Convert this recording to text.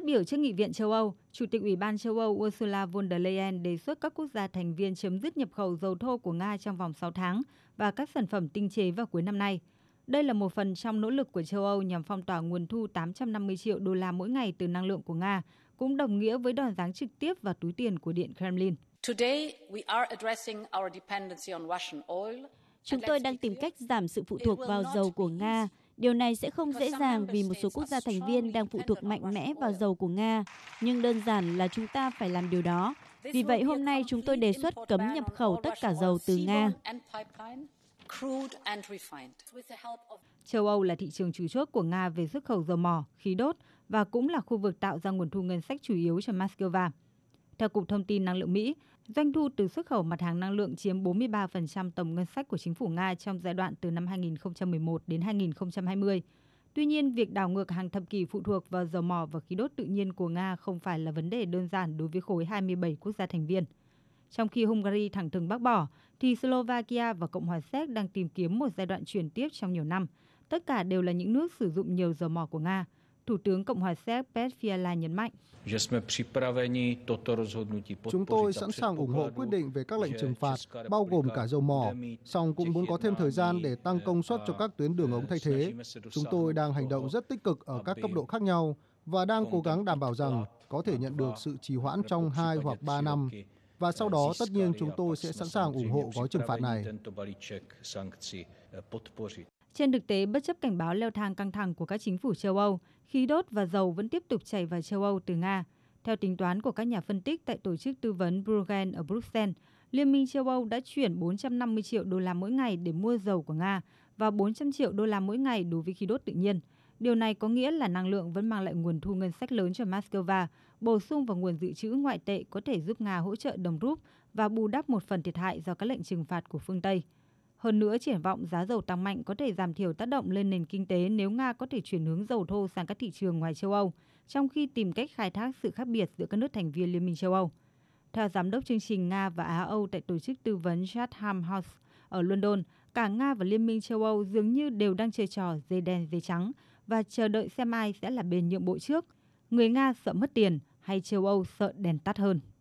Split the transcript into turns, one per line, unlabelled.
Phát biểu trước Nghị viện châu Âu, Chủ tịch Ủy ban châu Âu Ursula von der Leyen đề xuất các quốc gia thành viên chấm dứt nhập khẩu dầu thô của Nga trong vòng 6 tháng và các sản phẩm tinh chế vào cuối năm nay. Đây là một phần trong nỗ lực của châu Âu nhằm phong tỏa nguồn thu 850 triệu đô la mỗi ngày từ năng lượng của Nga, cũng đồng nghĩa với đòn giáng trực tiếp vào túi tiền của Điện Kremlin.
Chúng tôi đang tìm cách giảm sự phụ thuộc vào dầu của Nga. Điều này sẽ không dễ dàng vì một số quốc gia thành viên đang phụ thuộc mạnh mẽ vào dầu của Nga, nhưng đơn giản là chúng ta phải làm điều đó. Vì vậy hôm nay chúng tôi đề xuất cấm nhập khẩu tất cả dầu từ Nga.
Châu Âu là thị trường chủ chốt của Nga về xuất khẩu dầu mỏ, khí đốt và cũng là khu vực tạo ra nguồn thu ngân sách chủ yếu cho Moscow. Theo Cục Thông tin Năng lượng Mỹ, doanh thu từ xuất khẩu mặt hàng năng lượng chiếm 43% tổng ngân sách của chính phủ Nga trong giai đoạn từ năm 2011 đến 2020. Tuy nhiên, việc đảo ngược hàng thập kỷ phụ thuộc vào dầu mỏ và khí đốt tự nhiên của Nga không phải là vấn đề đơn giản đối với khối 27 quốc gia thành viên. Trong khi Hungary thẳng thừng bác bỏ, thì Slovakia và Cộng hòa Séc đang tìm kiếm một giai đoạn chuyển tiếp trong nhiều năm. Tất cả đều là những nước sử dụng nhiều dầu mỏ của Nga. Thủ tướng Cộng hòa Séc Petr Fiala nhấn mạnh.
Chúng tôi sẵn sàng ủng hộ quyết định về các lệnh trừng phạt, bao gồm cả dầu mỏ, song cũng muốn có thêm thời gian để tăng công suất cho các tuyến đường ống thay thế. Chúng tôi đang hành động rất tích cực ở các cấp độ khác nhau và đang cố gắng đảm bảo rằng có thể nhận được sự trì hoãn trong 2 hoặc 3 năm và sau đó tất nhiên chúng tôi sẽ sẵn sàng ủng hộ gói trừng phạt này.
Trên thực tế, bất chấp cảnh báo leo thang căng thẳng của các chính phủ châu Âu, khí đốt và dầu vẫn tiếp tục chảy vào châu Âu từ Nga. Theo tính toán của các nhà phân tích tại tổ chức tư vấn Bruegel ở Bruxelles, Liên minh châu Âu đã chuyển 450 triệu đô la mỗi ngày để mua dầu của Nga và 400 triệu đô la mỗi ngày đối với khí đốt tự nhiên. Điều này có nghĩa là năng lượng vẫn mang lại nguồn thu ngân sách lớn cho Moscow, bổ sung vào nguồn dự trữ ngoại tệ có thể giúp Nga hỗ trợ đồng rúp và bù đắp một phần thiệt hại do các lệnh trừng phạt của phương Tây. Hơn nữa, triển vọng giá dầu tăng mạnh có thể giảm thiểu tác động lên nền kinh tế nếu Nga có thể chuyển hướng dầu thô sang các thị trường ngoài châu Âu, trong khi tìm cách khai thác sự khác biệt giữa các nước thành viên Liên minh châu Âu. Theo giám đốc chương trình Nga và Á Âu tại tổ chức tư vấn Chatham House ở London, cả Nga và Liên minh châu Âu dường như đều đang chơi trò dây đen dây trắng và chờ đợi xem ai sẽ là bên nhượng bộ trước. Người Nga sợ mất tiền hay châu Âu sợ đèn tắt hơn.